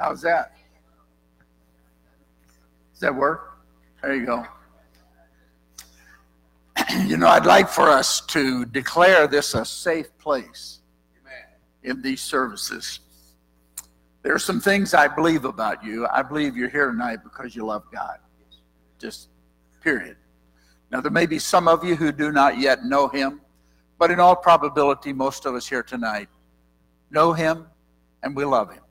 How's that? Does that work? There you go. you know, I'd like for us to declare this a safe place in these services. There are some things I believe about you. I believe you're here tonight because you love God. Just period. Now, there may be some of you who do not yet know Him, but in all probability, most of us here tonight know Him and we love Him.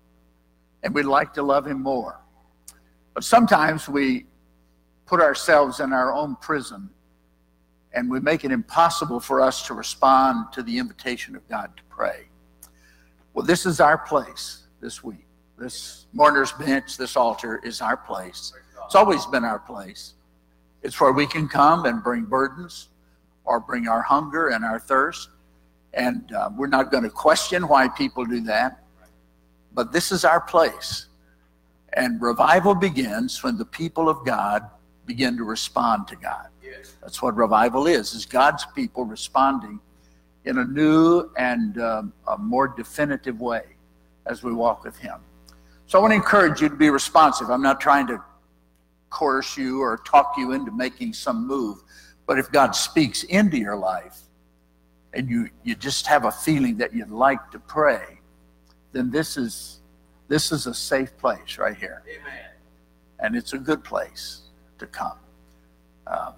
And we'd like to love Him more. But sometimes we put ourselves in our own prison and we make it impossible for us to respond to the invitation of God to pray. Well, this is our place this week. This mourner's bench, this altar is our place. It's always been our place. It's where we can come and bring burdens or bring our hunger and our thirst. And uh, we're not going to question why people do that. But this is our place. And revival begins when the people of God begin to respond to God. Yes. That's what revival is, is God's people responding in a new and um, a more definitive way as we walk with Him. So I want to encourage you to be responsive. I'm not trying to coerce you or talk you into making some move, but if God speaks into your life and you, you just have a feeling that you'd like to pray, then this is this is a safe place right here. Amen. And it's a good place to come. Um,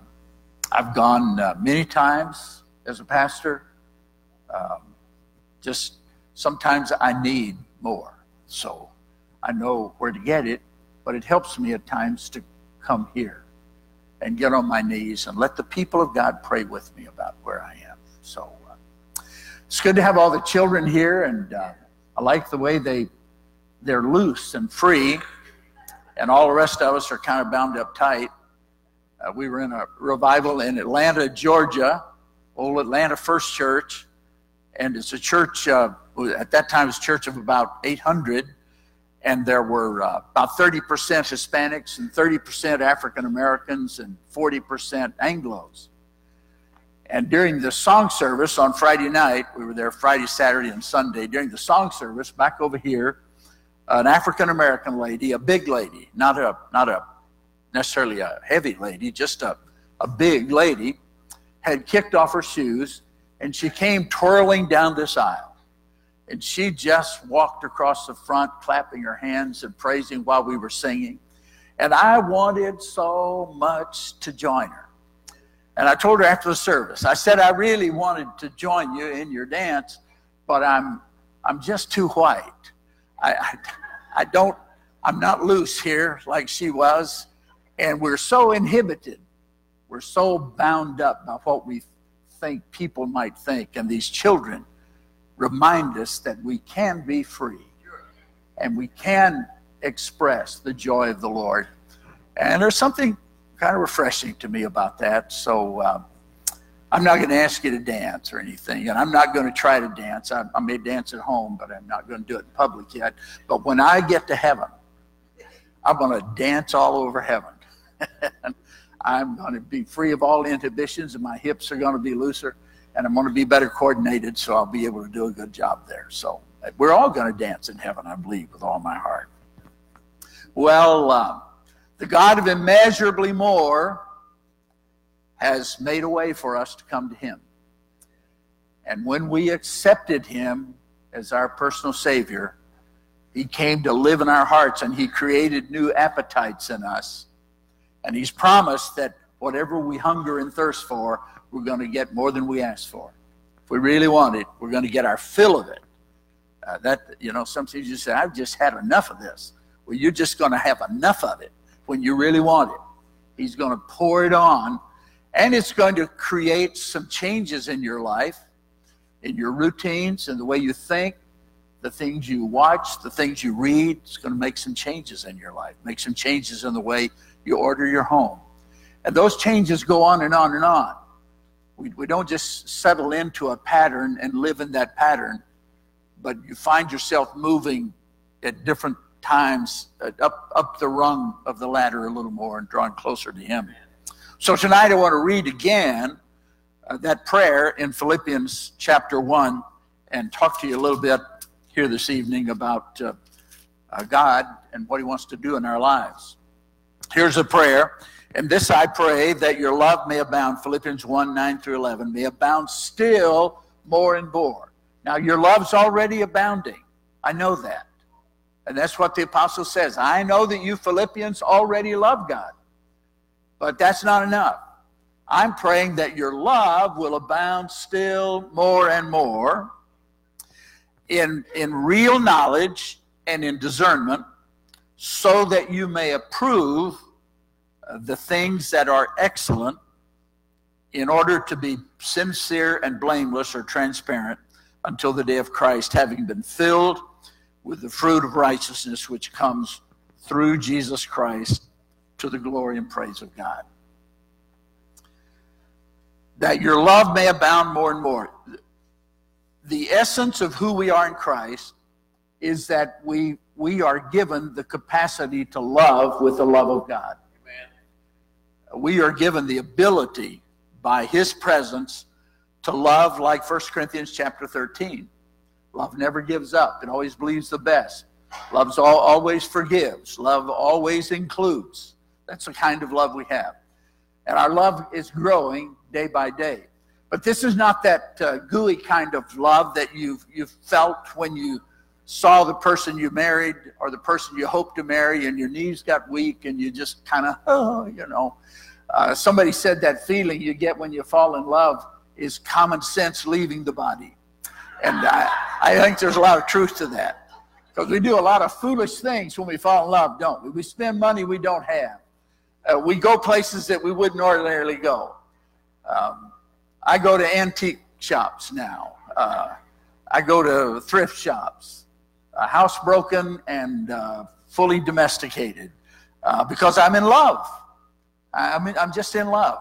I've gone uh, many times as a pastor. Um, just sometimes I need more. So I know where to get it, but it helps me at times to come here and get on my knees and let the people of God pray with me about where I am. So uh, it's good to have all the children here, and uh, I like the way they they're loose and free, and all the rest of us are kind of bound up tight. Uh, we were in a revival in Atlanta, Georgia, old Atlanta First Church, and it's a church. Uh, at that time, it was a church of about 800 and there were uh, about 30% Hispanics and 30% African Americans and 40% Anglos. And during the song service on Friday night, we were there Friday, Saturday, and Sunday. During the song service, back over here, an African American lady, a big lady, not a not a necessarily a heavy lady, just a, a big lady, had kicked off her shoes and she came twirling down this aisle. And she just walked across the front, clapping her hands and praising while we were singing. And I wanted so much to join her. And I told her after the service, I said, I really wanted to join you in your dance, but I'm, I'm just too white. I, I, I don't, I'm not loose here like she was. And we're so inhibited. We're so bound up by what we think people might think. And these children remind us that we can be free and we can express the joy of the Lord. And there's something kind of refreshing to me about that. So uh, I'm not going to ask you to dance or anything, and I'm not going to try to dance. I, I may dance at home, but I'm not going to do it in public yet. But when I get to heaven, I'm going to dance all over heaven. I'm going to be free of all inhibitions, and my hips are going to be looser and I'm going to be better coordinated, so I'll be able to do a good job there. So we're all going to dance in heaven, I believe, with all my heart. Well, uh, the God of immeasurably more has made a way for us to come to Him. And when we accepted Him as our personal Savior, He came to live in our hearts and He created new appetites in us. And He's promised that whatever we hunger and thirst for, we're going to get more than we ask for. If we really want it, we're going to get our fill of it. Uh, that you know, sometimes you say, "I've just had enough of this." Well, you're just going to have enough of it when you really want it. He's going to pour it on, and it's going to create some changes in your life, in your routines, in the way you think, the things you watch, the things you read. It's going to make some changes in your life, make some changes in the way you order your home. And those changes go on and on and on. We, we don't just settle into a pattern and live in that pattern, but you find yourself moving at different times uh, up, up the rung of the ladder a little more and drawing closer to Him. So tonight I want to read again uh, that prayer in Philippians chapter 1 and talk to you a little bit here this evening about uh, uh, God and what He wants to do in our lives. Here's a prayer. And this I pray that your love may abound, Philippians 1 9 through 11, may abound still more and more. Now, your love's already abounding. I know that. And that's what the apostle says. I know that you Philippians already love God, but that's not enough. I'm praying that your love will abound still more and more in, in real knowledge and in discernment, so that you may approve the things that are excellent in order to be sincere and blameless or transparent until the day of Christ, having been filled with the fruit of righteousness which comes through Jesus Christ to the glory and praise of God. That your love may abound more and more. The essence of who we are in Christ is that we, we are given the capacity to love with the love of God. Amen. We are given the ability by his presence to love like 1 Corinthians chapter 13. Love never gives up. It always believes the best. Love all, always forgives. Love always includes. That's the kind of love we have. And our love is growing day by day. But this is not that uh, gooey kind of love that you've, you've felt when you saw the person you married or the person you hoped to marry and your knees got weak and you just kind of, oh, you know. Uh, somebody said that feeling you get when you fall in love is common sense leaving the body. And I, I think there's a lot of truth to that. Because we do a lot of foolish things when we fall in love, don't we? We spend money we don't have. Uh, we go places that we wouldn't ordinarily go. Um, I go to antique shops now. Uh, I go to thrift shops, a housebroken and uh, fully domesticated, uh, because I'm in love. I mean, I'm just in love.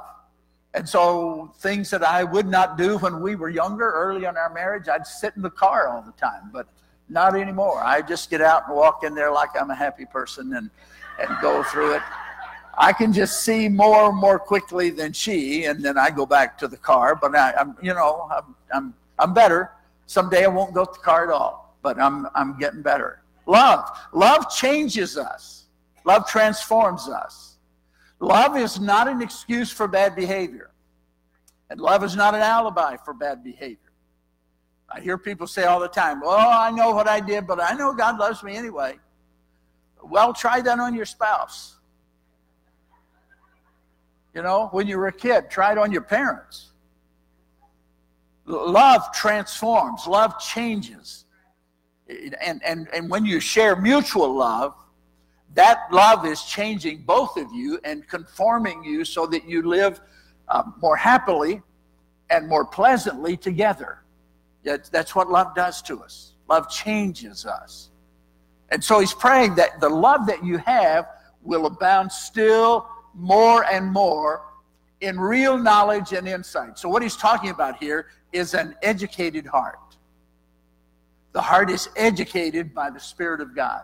And so things that I would not do when we were younger, early in our marriage, I'd sit in the car all the time, but not anymore. I just get out and walk in there like I'm a happy person and, and go through it. I can just see more and more quickly than she, and then I go back to the car. But I, am you know, I'm, I'm, I'm better. Someday I won't go to the car at all, but I'm, I'm getting better. Love, love changes us. Love transforms us. Love is not an excuse for bad behavior. And love is not an alibi for bad behavior. I hear people say all the time, Oh, I know what I did, but I know God loves me anyway. Well, try that on your spouse. You know, when you were a kid, try it on your parents. Love transforms, love changes. And, and, and when you share mutual love, that love is changing both of you and conforming you so that you live uh, more happily and more pleasantly together. That's what love does to us. Love changes us. And so he's praying that the love that you have will abound still more and more in real knowledge and insight. So, what he's talking about here is an educated heart. The heart is educated by the Spirit of God.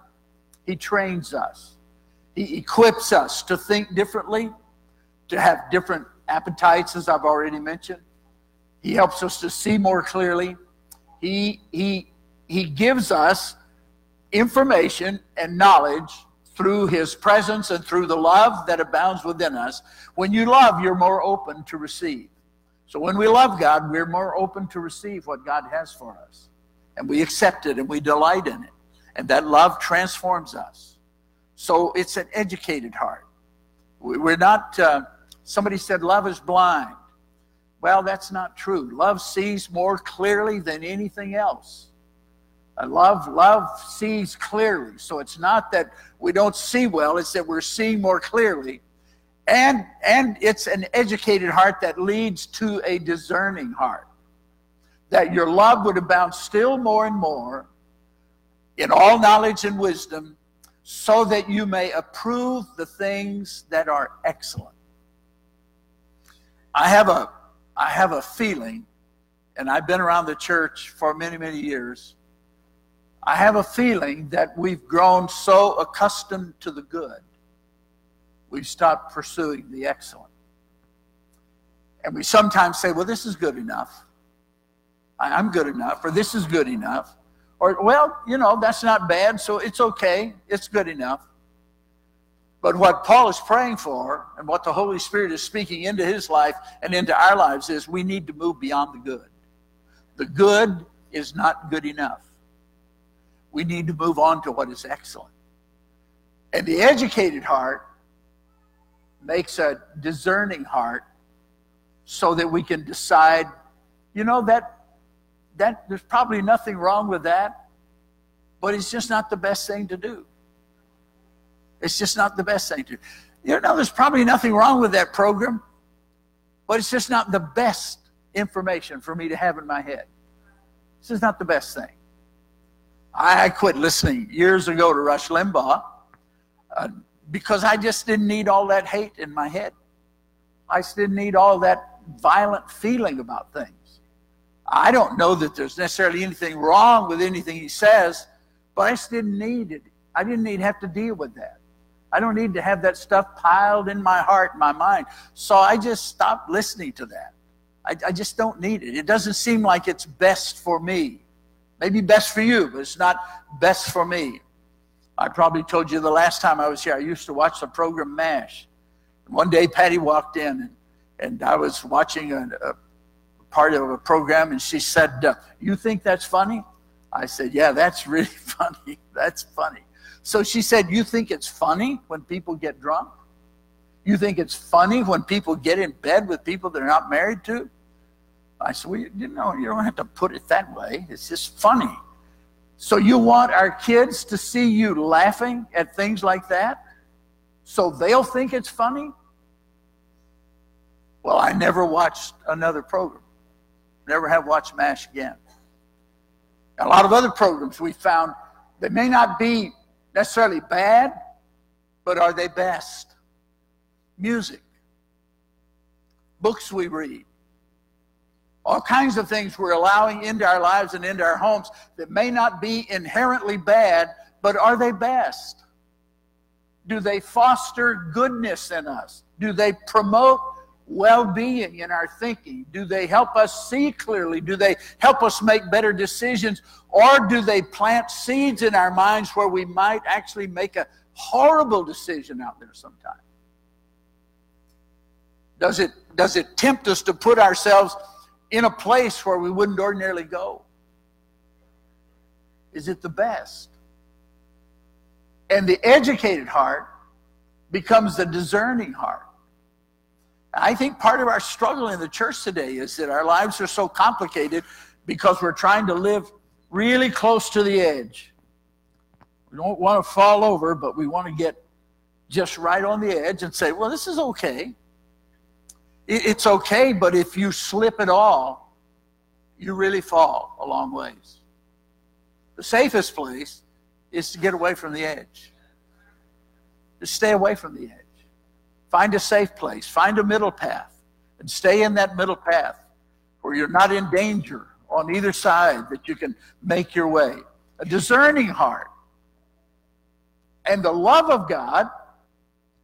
He trains us. He equips us to think differently, to have different appetites, as I've already mentioned. He helps us to see more clearly. He, he, he gives us information and knowledge through his presence and through the love that abounds within us. When you love, you're more open to receive. So when we love God, we're more open to receive what God has for us. And we accept it and we delight in it. And that love transforms us. So it's an educated heart. We're not, uh, somebody said love is blind. Well, that's not true. Love sees more clearly than anything else. Uh, love, love sees clearly. So it's not that we don't see well, it's that we're seeing more clearly. And, and it's an educated heart that leads to a discerning heart. That your love would abound still more and more in all knowledge and wisdom, so that you may approve the things that are excellent. I have a, I have a feeling, and I've been around the church for many, many years. I have a feeling that we've grown so accustomed to the good, we've stopped pursuing the excellent. And we sometimes say, well, this is good enough. I'm good enough, or this is good enough Or, well, you know, that's not bad, so it's okay. It's good enough. But what Paul is praying for and what the Holy Spirit is speaking into his life and into our lives is we need to move beyond the good. The good is not good enough. We need to move on to what is excellent. And the educated heart makes a discerning heart so that we can decide, you know, that that there's probably nothing wrong with that, but it's just not the best thing to do. It's just not the best thing to do. You know, there's probably nothing wrong with that program, but it's just not the best information for me to have in my head. This is not the best thing. I quit listening years ago to Rush Limbaugh uh, because I just didn't need all that hate in my head. I just didn't need all that violent feeling about things. I don't know that there's necessarily anything wrong with anything he says, but I just didn't need it. I didn't need to have to deal with that. I don't need to have that stuff piled in my heart, my mind. So I just stopped listening to that. I, I just don't need it. It doesn't seem like it's best for me. Maybe best for you, but it's not best for me. I probably told you the last time I was here, I used to watch the program MASH. One day Patty walked in and, and I was watching a, a part of a program, and she said, uh, You think that's funny? I said, Yeah, that's really funny. That's funny. So she said, You think it's funny when people get drunk? You think it's funny when people get in bed with people they're not married to? I said, Well, you know, you don't have to put it that way. It's just funny. So you want our kids to see you laughing at things like that? So they'll think it's funny? Well, I never watched another program. Never have watched MASH again. A lot of other programs we found, they may not be necessarily bad, but are they best? Music, books we read, all kinds of things we're allowing into our lives and into our homes that may not be inherently bad, but are they best? Do they foster goodness in us? Do they promote well being in our thinking? Do they help us see clearly? Do they help us make better decisions? Or do they plant seeds in our minds where we might actually make a horrible decision out there sometime? Does it, does it tempt us to put ourselves in a place where we wouldn't ordinarily go? Is it the best? And the educated heart becomes the discerning heart. I think part of our struggle in the church today is that our lives are so complicated because we're trying to live really close to the edge. We don't want to fall over, but we want to get just right on the edge and say, well, this is okay. It's okay, but if you slip at all, you really fall a long ways. The safest place is to get away from the edge, to stay away from the edge. Find a safe place, find a middle path, and stay in that middle path where you're not in danger on either side, that you can make your way. A discerning heart. And the love of God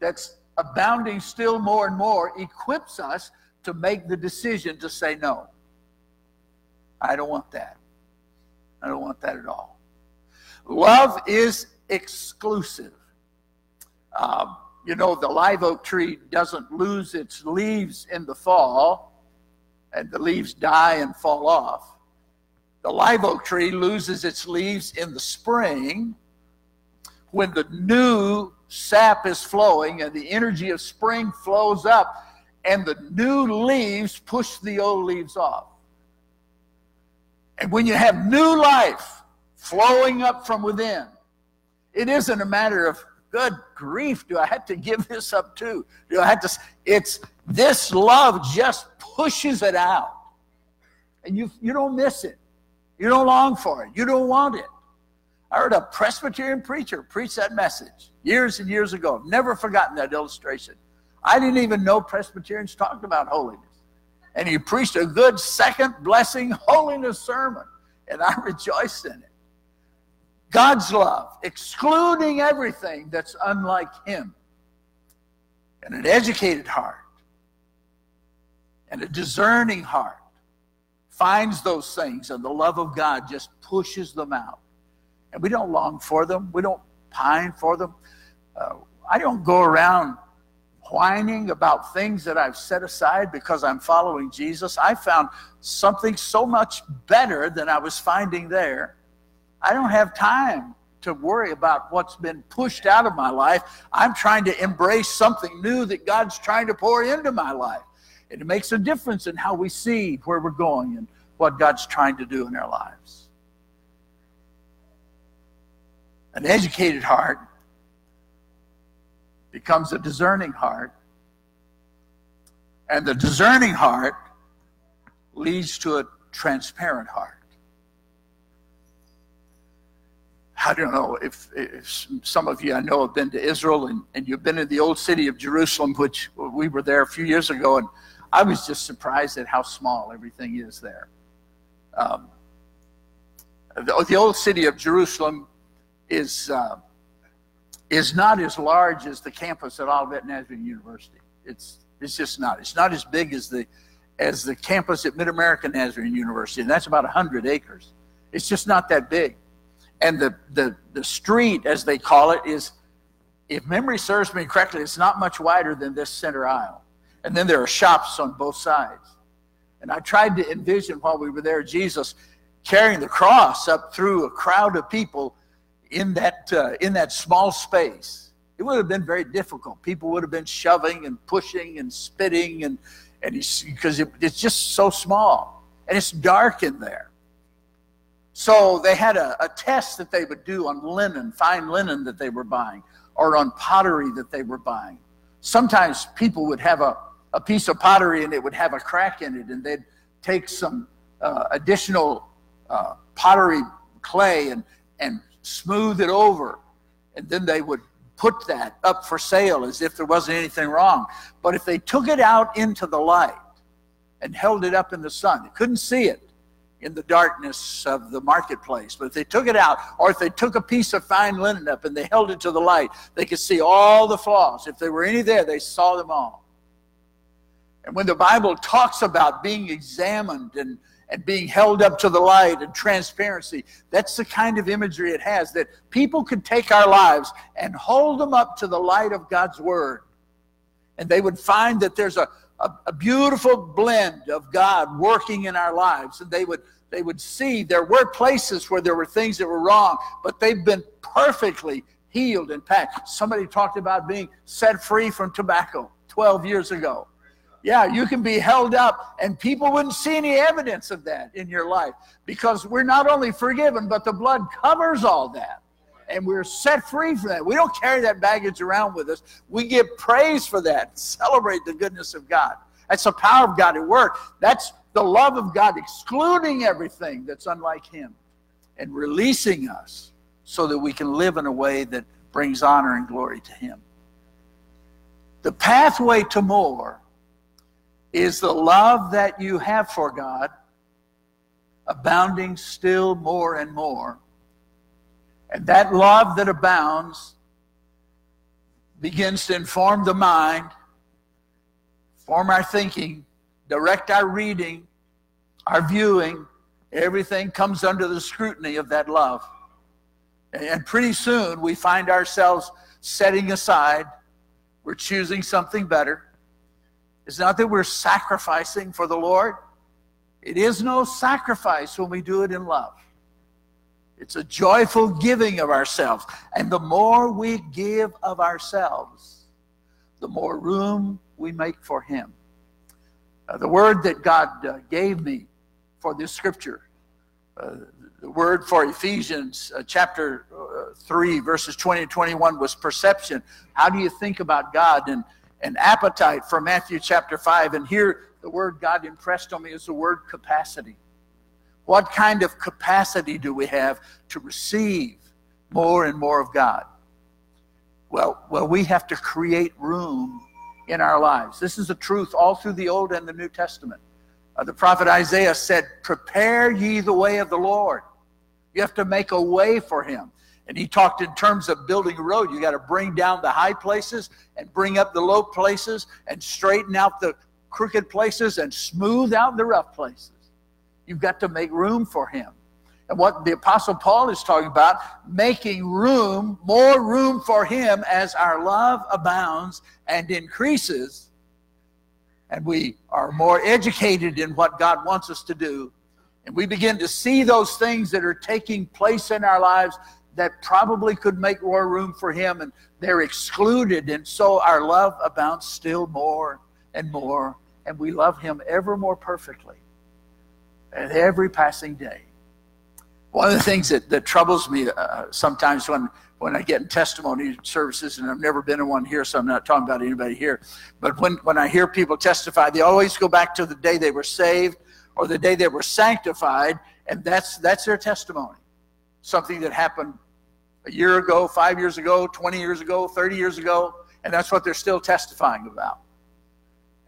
that's abounding still more and more equips us to make the decision to say no. I don't want that. I don't want that at all. Love is exclusive. Um, you know, the live oak tree doesn't lose its leaves in the fall, and the leaves die and fall off. The live oak tree loses its leaves in the spring when the new sap is flowing and the energy of spring flows up, and the new leaves push the old leaves off. And when you have new life flowing up from within, it isn't a matter of good grief, do I have to give this up too? Do I have to? It's this love just pushes it out. And you, you don't miss it. You don't long for it. You don't want it. I heard a Presbyterian preacher preach that message years and years ago. Never forgotten that illustration. I didn't even know Presbyterians talked about holiness. And he preached a good second blessing holiness sermon. And I rejoiced in it. God's love, excluding everything that's unlike Him, and an educated heart, and a discerning heart finds those things, and the love of God just pushes them out. And we don't long for them, we don't pine for them. Uh, I don't go around whining about things that I've set aside because I'm following Jesus. I found something so much better than I was finding there. I don't have time to worry about what's been pushed out of my life. I'm trying to embrace something new that God's trying to pour into my life. And it makes a difference in how we see where we're going and what God's trying to do in our lives. An educated heart becomes a discerning heart. And the discerning heart leads to a transparent heart. I don't know if, if, some of you I know have been to Israel and, and you've been in the old city of Jerusalem, which we were there a few years ago, and I was just surprised at how small everything is there. Um, the, the, old city of Jerusalem is uh, is not as large as the campus at Olivet Nazarene University. It's it's just not. It's not as big as the as the campus at Mid American Nazarene University, and that's about hundred acres. It's just not that big. And the, the the street, as they call it, is, if memory serves me correctly, it's not much wider than this center aisle. And then there are shops on both sides. And I tried to envision while we were there Jesus carrying the cross up through a crowd of people in that uh, in that small space. It would have been very difficult. People would have been shoving and pushing and spitting and and because it, it's just so small and it's dark in there. So they had a, a test that they would do on linen, fine linen that they were buying, or on pottery that they were buying. Sometimes people would have a, a piece of pottery and it would have a crack in it, and they'd take some uh, additional uh, pottery clay and, and smooth it over, and then they would put that up for sale as if there wasn't anything wrong. But if they took it out into the light and held it up in the sun, they couldn't see it in the darkness of the marketplace. But if they took it out, or if they took a piece of fine linen up and they held it to the light, they could see all the flaws. If there were any there, they saw them all. And when the Bible talks about being examined and and being held up to the light and transparency. That's the kind of imagery it has that people could take our lives and hold them up to the light of God's Word. And they would find that there's a, a, a beautiful blend of God working in our lives. And they would they would see there were places where there were things that were wrong, but they've been perfectly healed and packed. Somebody talked about being set free from tobacco 12 years ago. Yeah, you can be held up, and people wouldn't see any evidence of that in your life because we're not only forgiven, but the blood covers all that. And we're set free from that. We don't carry that baggage around with us. We give praise for that, celebrate the goodness of God. That's the power of God at work. That's the love of God excluding everything that's unlike Him and releasing us so that we can live in a way that brings honor and glory to Him. The pathway to more is the love that you have for God abounding still more and more. And that love that abounds begins to inform the mind, form our thinking, direct our reading, our viewing. Everything comes under the scrutiny of that love. And pretty soon we find ourselves setting aside, we're choosing something better it's not that we're sacrificing for the Lord. It is no sacrifice when we do it in love. It's a joyful giving of ourselves. And the more we give of ourselves, the more room we make for Him. Uh, the word that God uh, gave me for this scripture, uh, the word for Ephesians uh, chapter uh, 3, verses 20 and 21 was perception. How do you think about God? And an appetite for Matthew chapter 5. And here, the word God impressed on me is the word capacity. What kind of capacity do we have to receive more and more of God? Well, well, we have to create room in our lives. This is a truth all through the Old and the New Testament. Uh, the prophet Isaiah said, Prepare ye the way of the Lord. You have to make a way for him. And he talked in terms of building a road. You got to bring down the high places and bring up the low places and straighten out the crooked places and smooth out the rough places. You've got to make room for him. And what the Apostle Paul is talking about, making room, more room for him as our love abounds and increases, and we are more educated in what God wants us to do. And we begin to see those things that are taking place in our lives that probably could make more room for him, and they're excluded. And so our love abounds still more and more, and we love him ever more perfectly at every passing day. One of the things that, that troubles me uh, sometimes when, when I get in testimony services, and I've never been in one here, so I'm not talking about anybody here, but when, when I hear people testify, they always go back to the day they were saved or the day they were sanctified, and that's, that's their testimony. Something that happened a year ago, five years ago, 20 years ago, 30 years ago, and that's what they're still testifying about.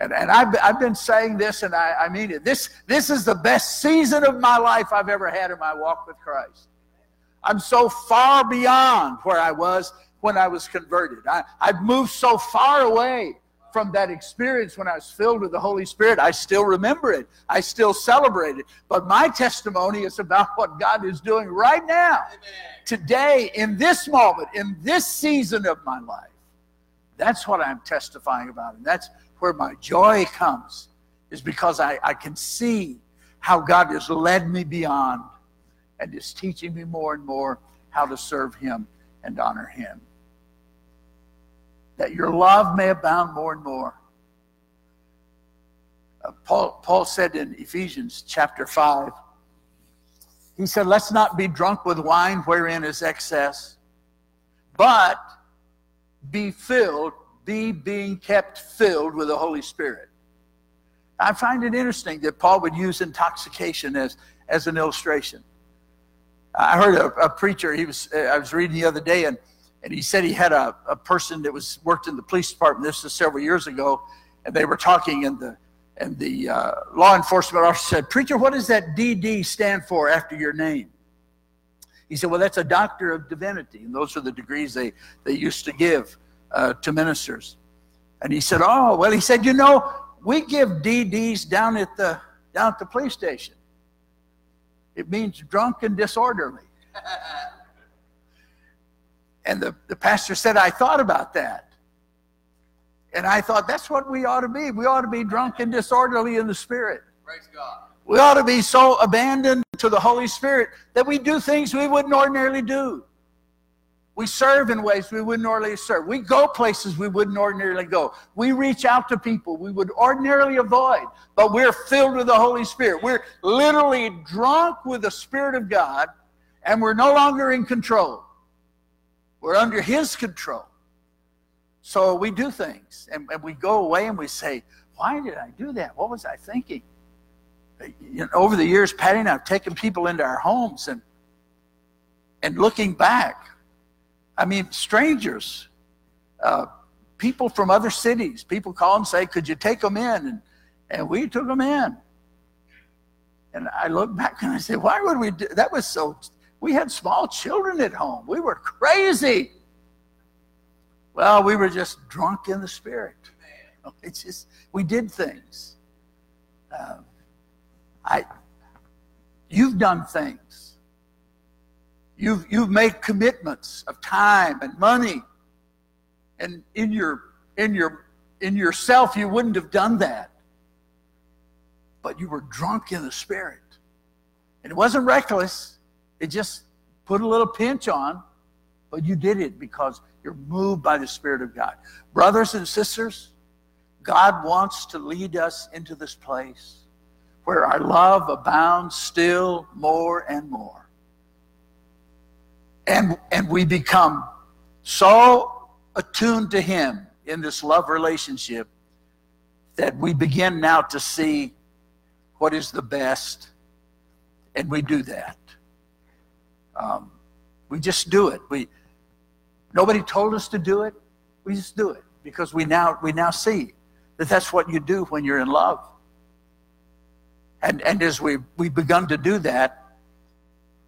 And, and I've, I've been saying this, and I, I mean it. This, this is the best season of my life I've ever had in my walk with Christ. I'm so far beyond where I was when I was converted. I, I've moved so far away from that experience when I was filled with the Holy Spirit. I still remember it, I still celebrate it. But my testimony is about what God is doing right now, Amen. today, in this moment, in this season of my life. That's what I'm testifying about. And that's where my joy comes, is because I, I can see how God has led me beyond and is teaching me more and more how to serve Him and honor Him. That your love may abound more and more. Uh, Paul, Paul said in Ephesians chapter 5, he said, Let's not be drunk with wine wherein is excess, but be filled be being kept filled with the Holy Spirit. I find it interesting that Paul would use intoxication as, as an illustration. I heard a, a preacher, he was, I was reading the other day, and, and he said he had a, a person that was worked in the police department. This was several years ago, and they were talking, and the, and the uh, law enforcement officer said, Preacher, what does that DD stand for after your name? He said, Well, that's a doctor of divinity, and those are the degrees they, they used to give uh, to ministers. And he said, Oh, well, he said, you know, we give DDs down at the down at the police station. It means drunk and disorderly. and the, the pastor said, I thought about that. And I thought that's what we ought to be. We ought to be drunk and disorderly in the spirit. Praise God. We ought to be so abandoned to the Holy Spirit that we do things we wouldn't ordinarily do. We serve in ways we wouldn't ordinarily serve. We go places we wouldn't ordinarily go. We reach out to people we would ordinarily avoid, but we're filled with the Holy Spirit. We're literally drunk with the Spirit of God, and we're no longer in control. We're under His control. So we do things, and, and we go away and we say, Why did I do that? What was I thinking? Uh, you know, over the years, Patty and I have taken people into our homes, and, and looking back, I mean, strangers, uh, people from other cities, people call and say, Could you take them in? And, and we took them in. And I look back and I say, Why would we do that? Was so, we had small children at home. We were crazy. Well, we were just drunk in the spirit. It's just, we did things. Uh, I, you've done things You've, you've made commitments of time and money. And in your in your in yourself you wouldn't have done that. But you were drunk in the spirit. And it wasn't reckless. It just put a little pinch on, but you did it because you're moved by the Spirit of God. Brothers and sisters, God wants to lead us into this place where our love abounds still more and more and and we become so attuned to him in this love relationship that we begin now to see what is the best and we do that. Um, we just do it. We nobody told us to do it. We just do it because we now we now see that that's what you do when you're in love. And and as we we've begun to do that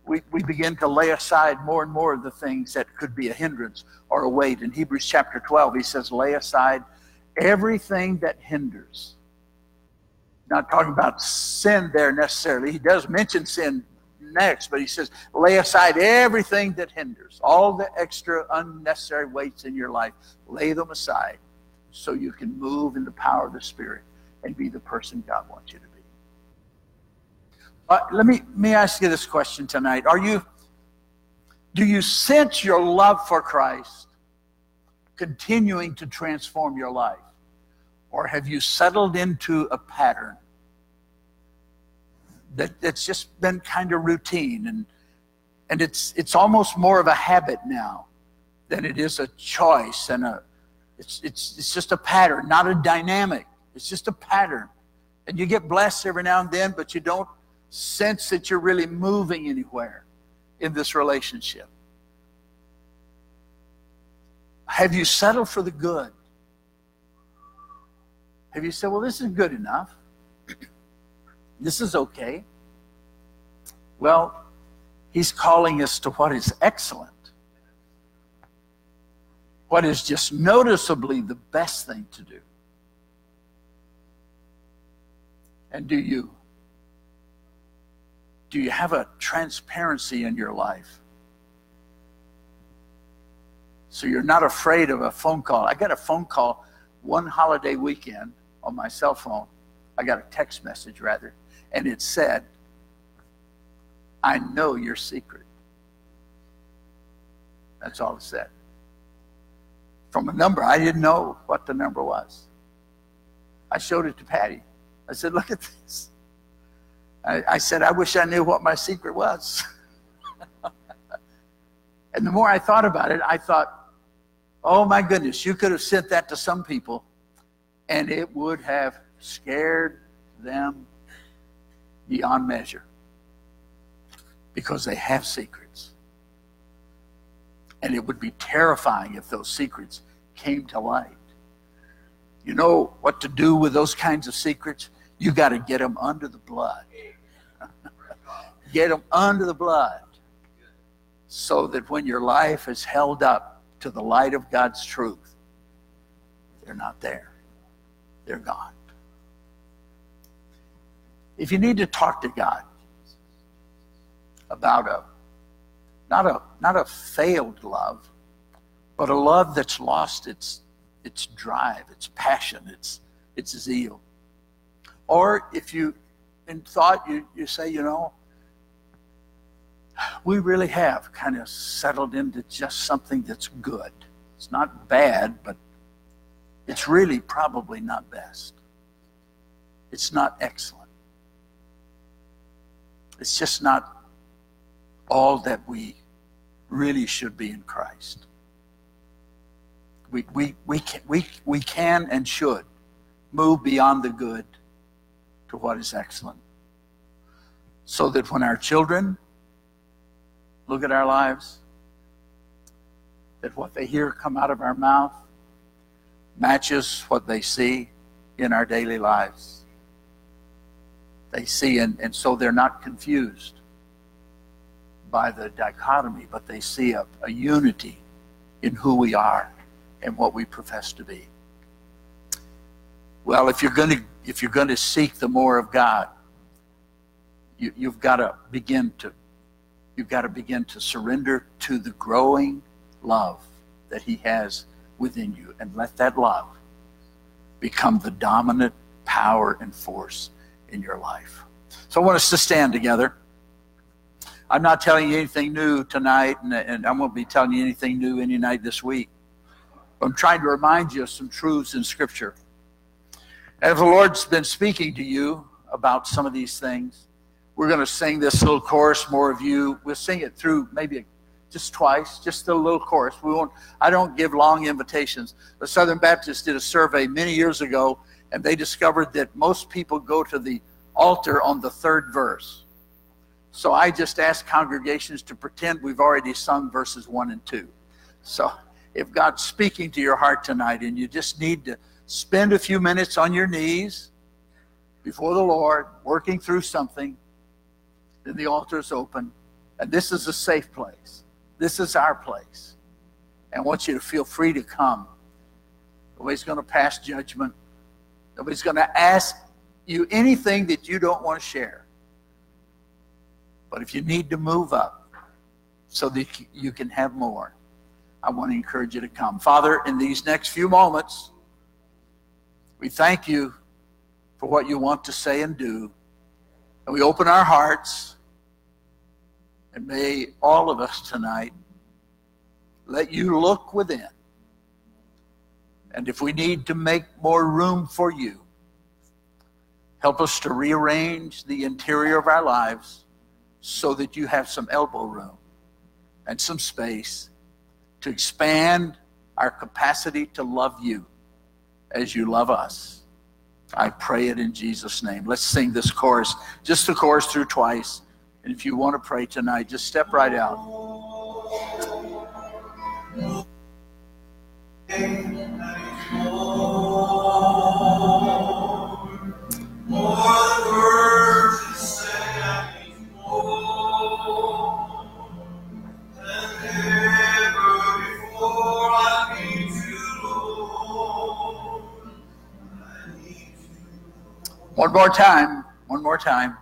we, we begin to lay aside more and more of the things that could be a hindrance or a weight. In Hebrews chapter 12, he says, lay aside everything that hinders. Not talking about sin there necessarily. He does mention sin next, but he says, lay aside everything that hinders, all the extra unnecessary weights in your life. Lay them aside so you can move in the power of the Spirit and be the person God wants you to be. Uh, let me me ask you this question tonight: Are you do you sense your love for Christ continuing to transform your life, or have you settled into a pattern that, that's just been kind of routine and and it's it's almost more of a habit now than it is a choice and a it's it's it's just a pattern, not a dynamic. It's just a pattern. And you get blessed every now and then, but you don't sense that you're really moving anywhere in this relationship. Have you settled for the good? Have you said, well, this is good enough? this is okay? Well, he's calling us to what is excellent, what is just noticeably the best thing to do. And do you? Do you have a transparency in your life? So you're not afraid of a phone call. I got a phone call one holiday weekend on my cell phone. I got a text message rather, and it said, I know your secret. That's all it said. From a number, I didn't know what the number was. I showed it to Patty. I said, Look at this. I, I said, I wish I knew what my secret was. and the more I thought about it, I thought, oh my goodness, you could have sent that to some people and it would have scared them beyond measure because they have secrets. And it would be terrifying if those secrets came to light. You know what to do with those kinds of secrets? You got to get them under the blood. Get them under the blood so that when your life is held up to the light of God's truth, they're not there. They're gone. If you need to talk to God about a not a not a failed love, but a love that's lost its its drive, its passion, its its zeal. Or if you in thought you, you say, you know, we really have kind of settled into just something that's good. It's not bad, but it's really probably not best. It's not excellent. It's just not all that we really should be in Christ. We, we, we, can, we, we can and should move beyond the good to what is excellent. So that when our children look at our lives, that what they hear come out of our mouth matches what they see in our daily lives. They see, and, and so they're not confused by the dichotomy, but they see a, a unity in who we are and what we profess to be. Well, if you're going to if you're going to seek the more of God, you, you've got to begin to you've got to begin to surrender to the growing love that He has within you, and let that love become the dominant power and force in your life. So I want us to stand together. I'm not telling you anything new tonight, and, and I won't be telling you anything new any night this week. I'm trying to remind you of some truths in Scripture. And if the Lord's been speaking to you about some of these things, we're going to sing this little chorus. More of you, we'll sing it through maybe just twice, just a little chorus. We won't. I don't give long invitations. The Southern Baptists did a survey many years ago, and they discovered that most people go to the altar on the third verse. So I just ask congregations to pretend we've already sung verses one and two. So if God's speaking to your heart tonight and you just need to spend a few minutes on your knees before the Lord, working through something, the altar is open. And this is a safe place. This is our place. And I want you to feel free to come. Nobody's going to pass judgment. Nobody's going to ask you anything that you don't want to share. But if you need to move up so that you can have more, I want to encourage you to come. Father, in these next few moments, we thank you for what you want to say and do. And we open our hearts. And may all of us tonight let you look within. And if we need to make more room for you, help us to rearrange the interior of our lives so that you have some elbow room and some space to expand our capacity to love you as you love us. I pray it in Jesus' name. Let's sing this chorus, just the chorus through twice. And if you want to pray tonight, just step right out. One more time. One more time.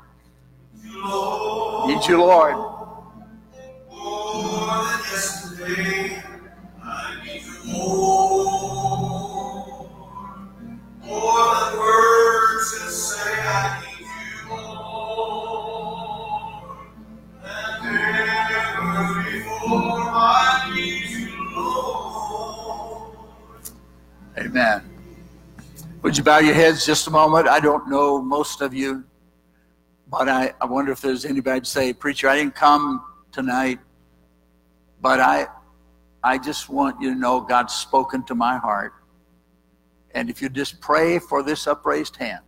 Need you, Lord. Amen. Would you bow your heads just a moment? I don't know most of you, but I, I wonder if there's anybody to say, Preacher, I didn't come tonight, but I, I just want you to know God's spoken to my heart. And if you just pray for this upraised hand,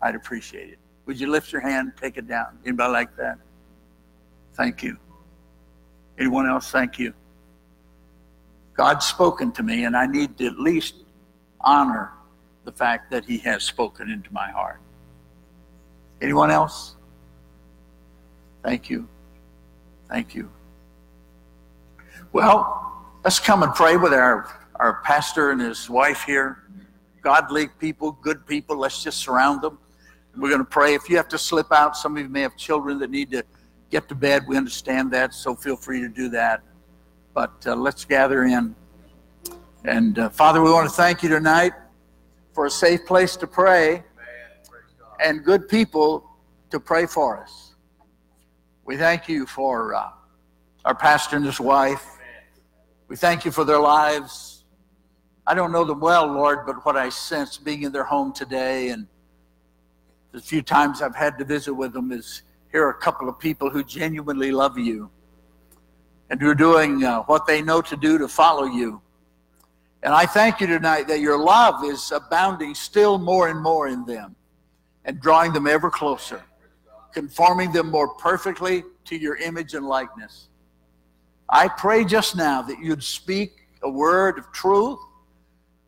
I'd appreciate it. Would you lift your hand, take it down? Anybody like that? Thank you. Anyone else? Thank you. God's spoken to me, and I need to at least honor the fact that he has spoken into my heart. Anyone else? Thank you. Thank you. Well, let's come and pray with our, our pastor and his wife here. Godly people, good people. Let's just surround them. We're going to pray. If you have to slip out, some of you may have children that need to get to bed. We understand that, so feel free to do that. But uh, let's gather in. And uh, Father, we want to thank you tonight for a safe place to pray and good people to pray for us. We thank you for uh, our pastor and his wife. We thank you for their lives. I don't know them well, Lord, but what I sense being in their home today and the few times I've had to visit with them is here are a couple of people who genuinely love you and who are doing uh, what they know to do to follow you. And I thank you tonight that your love is abounding still more and more in them and drawing them ever closer, conforming them more perfectly to your image and likeness. I pray just now that you'd speak a word of truth,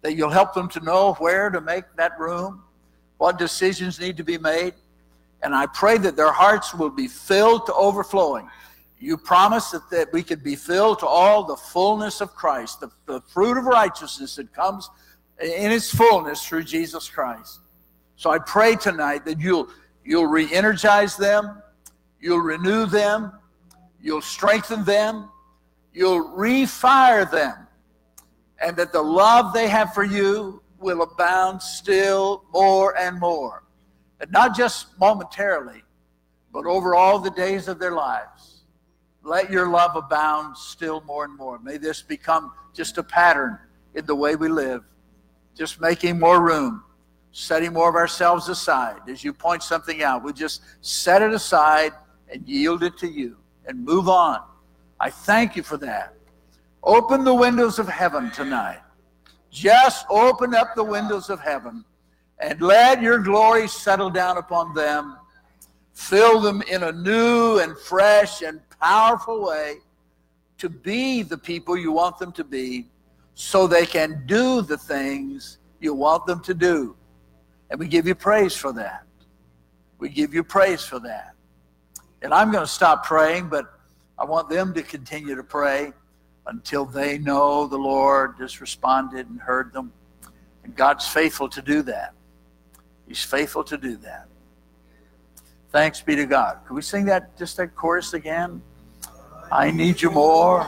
that you'll help them to know where to make that room, what decisions need to be made. And I pray that their hearts will be filled to overflowing you promised that, that we could be filled to all the fullness of Christ, the, the fruit of righteousness that comes in its fullness through Jesus Christ. So I pray tonight that you'll, you'll re energize them, you'll renew them, you'll strengthen them, you'll refire them, and that the love they have for you will abound still more and more. And not just momentarily, but over all the days of their lives. Let your love abound still more and more. May this become just a pattern in the way we live, just making more room, setting more of ourselves aside. As you point something out, we just set it aside and yield it to you and move on. I thank you for that. Open the windows of heaven tonight. Just open up the windows of heaven and let your glory settle down upon them. Fill them in a new and fresh and powerful way to be the people you want them to be so they can do the things you want them to do. And we give you praise for that. We give you praise for that. And I'm going to stop praying, but I want them to continue to pray until they know the Lord has responded and heard them. And God's faithful to do that. He's faithful to do that. Thanks be to God. Can we sing that just that chorus again? I need you more